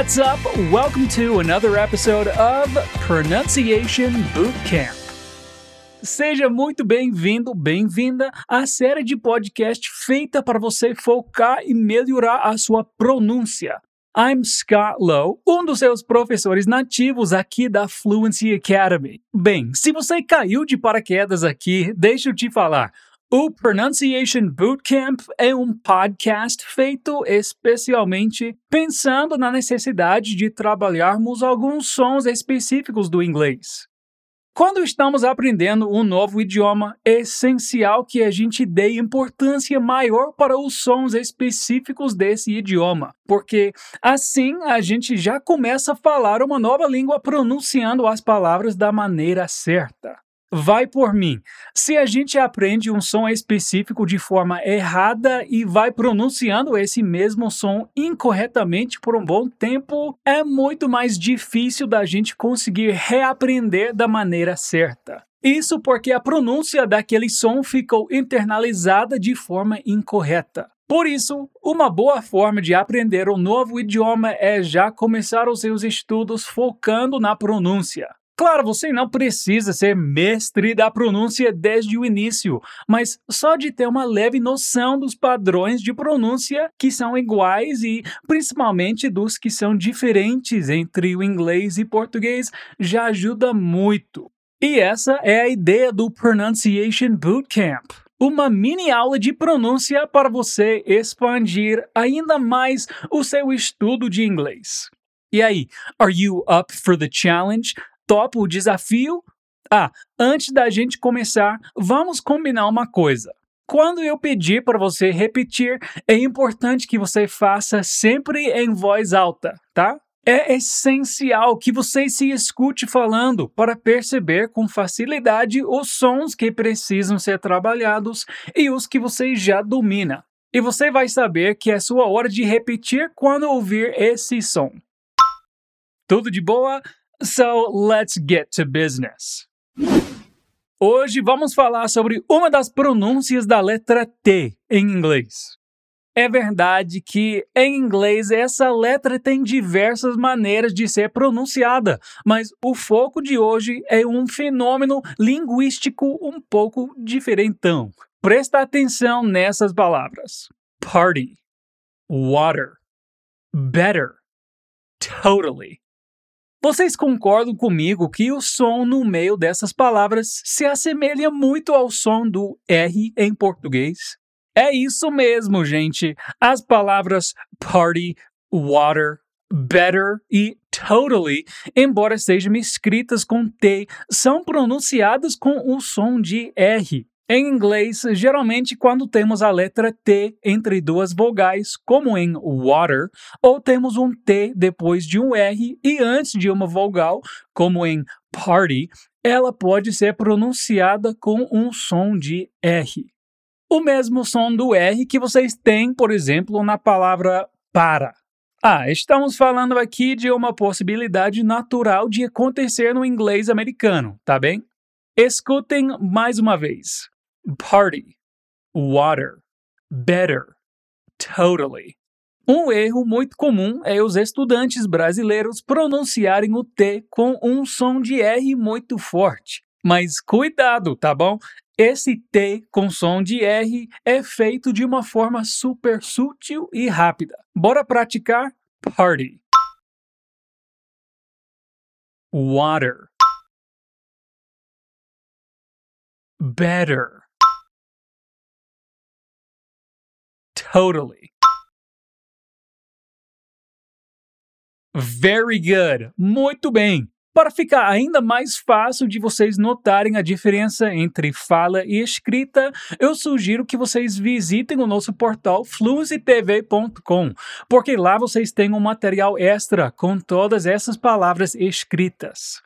What's up? Welcome to another episode of Pronunciation Bootcamp. Seja muito bem-vindo, bem-vinda à série de podcast feita para você focar e melhorar a sua pronúncia. I'm Scott Lowe, um dos seus professores nativos aqui da Fluency Academy. Bem, se você caiu de paraquedas aqui, deixa eu te falar. O Pronunciation Bootcamp é um podcast feito especialmente pensando na necessidade de trabalharmos alguns sons específicos do inglês. Quando estamos aprendendo um novo idioma, é essencial que a gente dê importância maior para os sons específicos desse idioma, porque assim a gente já começa a falar uma nova língua pronunciando as palavras da maneira certa. Vai por mim. Se a gente aprende um som específico de forma errada e vai pronunciando esse mesmo som incorretamente por um bom tempo, é muito mais difícil da gente conseguir reaprender da maneira certa. Isso porque a pronúncia daquele som ficou internalizada de forma incorreta. Por isso, uma boa forma de aprender um novo idioma é já começar os seus estudos focando na pronúncia. Claro, você não precisa ser mestre da pronúncia desde o início, mas só de ter uma leve noção dos padrões de pronúncia que são iguais e principalmente dos que são diferentes entre o inglês e português já ajuda muito. E essa é a ideia do Pronunciation Bootcamp uma mini aula de pronúncia para você expandir ainda mais o seu estudo de inglês. E aí, are you up for the challenge? Topa o desafio? Ah, antes da gente começar, vamos combinar uma coisa. Quando eu pedir para você repetir, é importante que você faça sempre em voz alta, tá? É essencial que você se escute falando para perceber com facilidade os sons que precisam ser trabalhados e os que você já domina. E você vai saber que é sua hora de repetir quando ouvir esse som. Tudo de boa? So let's get to business. Hoje vamos falar sobre uma das pronúncias da letra T em inglês. É verdade que em inglês essa letra tem diversas maneiras de ser pronunciada, mas o foco de hoje é um fenômeno linguístico um pouco diferentão. Presta atenção nessas palavras: party, water, better, totally. Vocês concordam comigo que o som no meio dessas palavras se assemelha muito ao som do R em português? É isso mesmo, gente. As palavras party, water, better e totally, embora sejam escritas com T, são pronunciadas com o som de R. Em inglês, geralmente quando temos a letra T entre duas vogais, como em water, ou temos um T depois de um R e antes de uma vogal, como em party, ela pode ser pronunciada com um som de R. O mesmo som do R que vocês têm, por exemplo, na palavra para. Ah, estamos falando aqui de uma possibilidade natural de acontecer no inglês americano, tá bem? Escutem mais uma vez party, water, better, totally. Um erro muito comum é os estudantes brasileiros pronunciarem o T com um som de R muito forte. Mas cuidado, tá bom? Esse T com som de R é feito de uma forma super sutil e rápida. Bora praticar? Party. Water. Better. Totally. Very good. Muito bem. Para ficar ainda mais fácil de vocês notarem a diferença entre fala e escrita, eu sugiro que vocês visitem o nosso portal fluencytv.com, porque lá vocês têm um material extra com todas essas palavras escritas.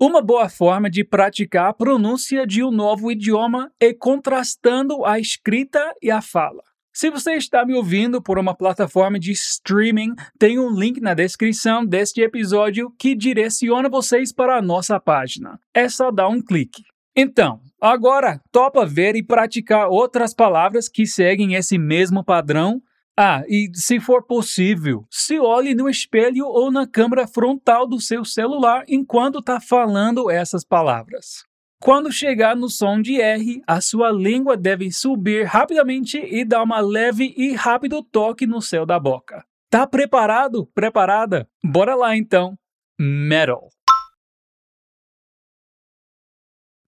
Uma boa forma de praticar a pronúncia de um novo idioma é contrastando a escrita e a fala. Se você está me ouvindo por uma plataforma de streaming, tem um link na descrição deste episódio que direciona vocês para a nossa página. É só dar um clique. Então, agora topa ver e praticar outras palavras que seguem esse mesmo padrão? Ah, e se for possível, se olhe no espelho ou na câmera frontal do seu celular enquanto está falando essas palavras. Quando chegar no som de R, a sua língua deve subir rapidamente e dar uma leve e rápido toque no céu da boca. Tá preparado? Preparada? Bora lá então. Metal.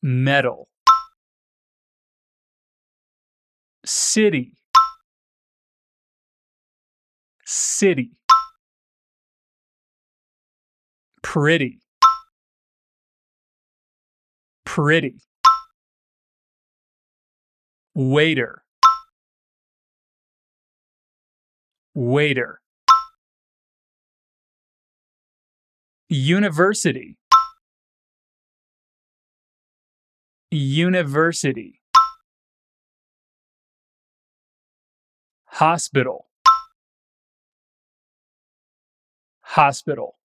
Metal. City. City. Pretty. Pretty. Waiter. Waiter. University. University. Hospital. Hospital.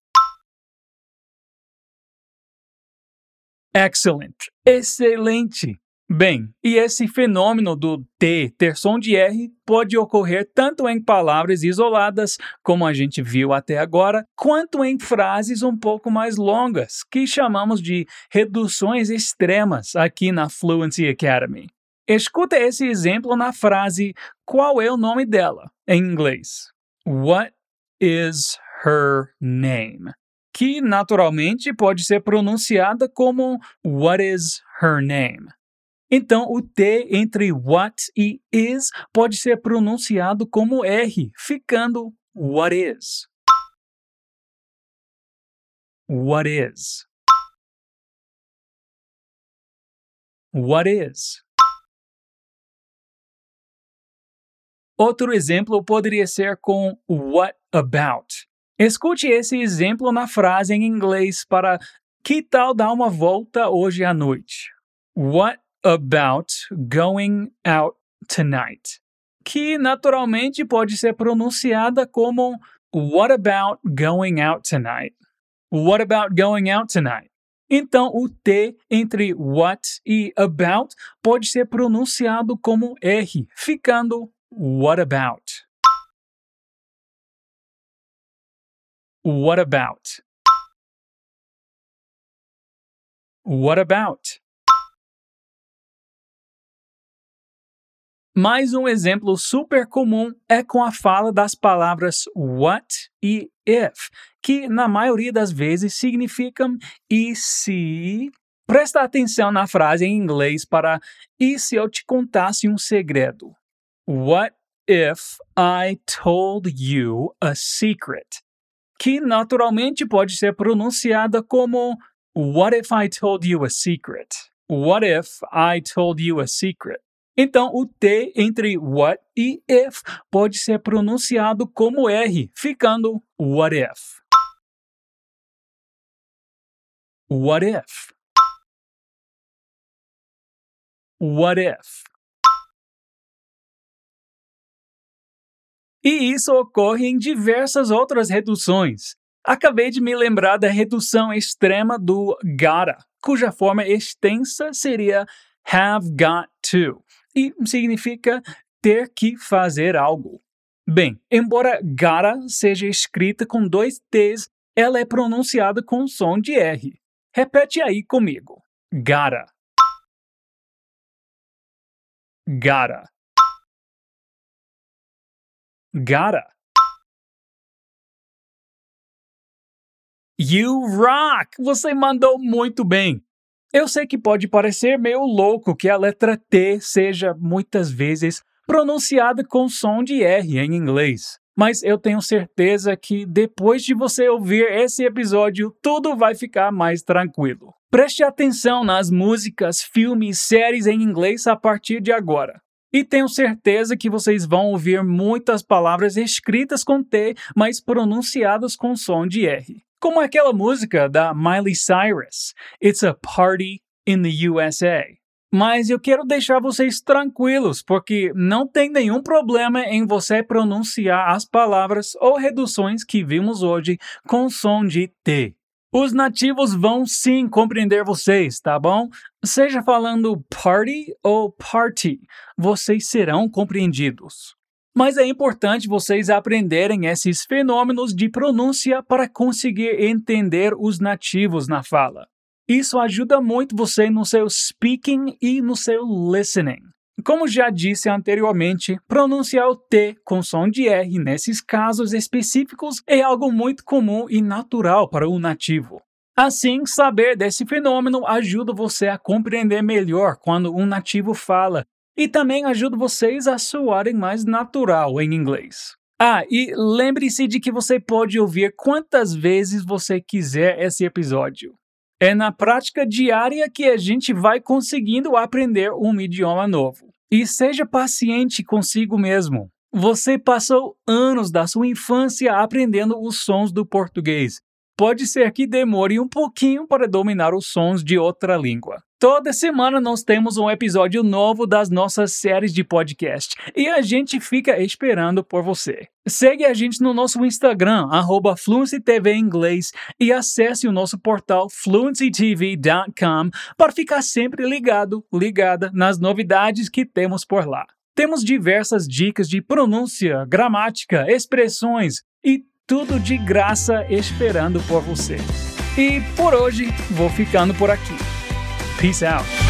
Excellent. Excelente. Bem, e esse fenômeno do T ter som de R pode ocorrer tanto em palavras isoladas, como a gente viu até agora, quanto em frases um pouco mais longas, que chamamos de reduções extremas aqui na Fluency Academy. Escuta esse exemplo na frase Qual é o nome dela? em inglês. What is her name? Que naturalmente pode ser pronunciada como What is her name? Então, o T entre what e is pode ser pronunciado como R, ficando what is. What is. What is. Outro exemplo poderia ser com what about. Escute esse exemplo na frase em inglês para que tal dar uma volta hoje à noite? What about going out tonight? Que naturalmente pode ser pronunciada como What about going out tonight? What about going out tonight? Então, o T entre what e about pode ser pronunciado como R, ficando What about? What about? What about? Mais um exemplo super comum é com a fala das palavras what e if, que na maioria das vezes significam e se. Presta atenção na frase em inglês para e se eu te contasse um segredo. What if I told you a secret? Que naturalmente pode ser pronunciada como What if I told you a secret? What if I told you a secret? Então, o T entre what e if pode ser pronunciado como R, ficando what if. What if? What if? E isso ocorre em diversas outras reduções. Acabei de me lembrar da redução extrema do gotta, cuja forma extensa seria have got to, e significa ter que fazer algo. Bem, embora gotta seja escrita com dois T's, ela é pronunciada com som de R. Repete aí comigo. Gotta. Gotta. Gotta. You rock! Você mandou muito bem. Eu sei que pode parecer meio louco que a letra T seja muitas vezes pronunciada com som de R em inglês, mas eu tenho certeza que depois de você ouvir esse episódio, tudo vai ficar mais tranquilo. Preste atenção nas músicas, filmes, séries em inglês a partir de agora. E tenho certeza que vocês vão ouvir muitas palavras escritas com T, mas pronunciadas com som de R. Como aquela música da Miley Cyrus, It's a Party in the USA. Mas eu quero deixar vocês tranquilos, porque não tem nenhum problema em você pronunciar as palavras ou reduções que vimos hoje com som de T. Os nativos vão sim compreender vocês, tá bom? Seja falando party ou party, vocês serão compreendidos. Mas é importante vocês aprenderem esses fenômenos de pronúncia para conseguir entender os nativos na fala. Isso ajuda muito você no seu speaking e no seu listening. Como já disse anteriormente, pronunciar o T com som de R nesses casos específicos é algo muito comum e natural para o nativo. Assim, saber desse fenômeno ajuda você a compreender melhor quando um nativo fala e também ajuda vocês a soarem mais natural em inglês. Ah, e lembre-se de que você pode ouvir quantas vezes você quiser esse episódio. É na prática diária que a gente vai conseguindo aprender um idioma novo. E seja paciente consigo mesmo. Você passou anos da sua infância aprendendo os sons do português. Pode ser que demore um pouquinho para dominar os sons de outra língua. Toda semana nós temos um episódio novo das nossas séries de podcast e a gente fica esperando por você. Segue a gente no nosso Instagram, arroba Inglês, e acesse o nosso portal fluencytv.com para ficar sempre ligado, ligada nas novidades que temos por lá. Temos diversas dicas de pronúncia, gramática, expressões e tudo de graça esperando por você. E por hoje vou ficando por aqui. Peace out.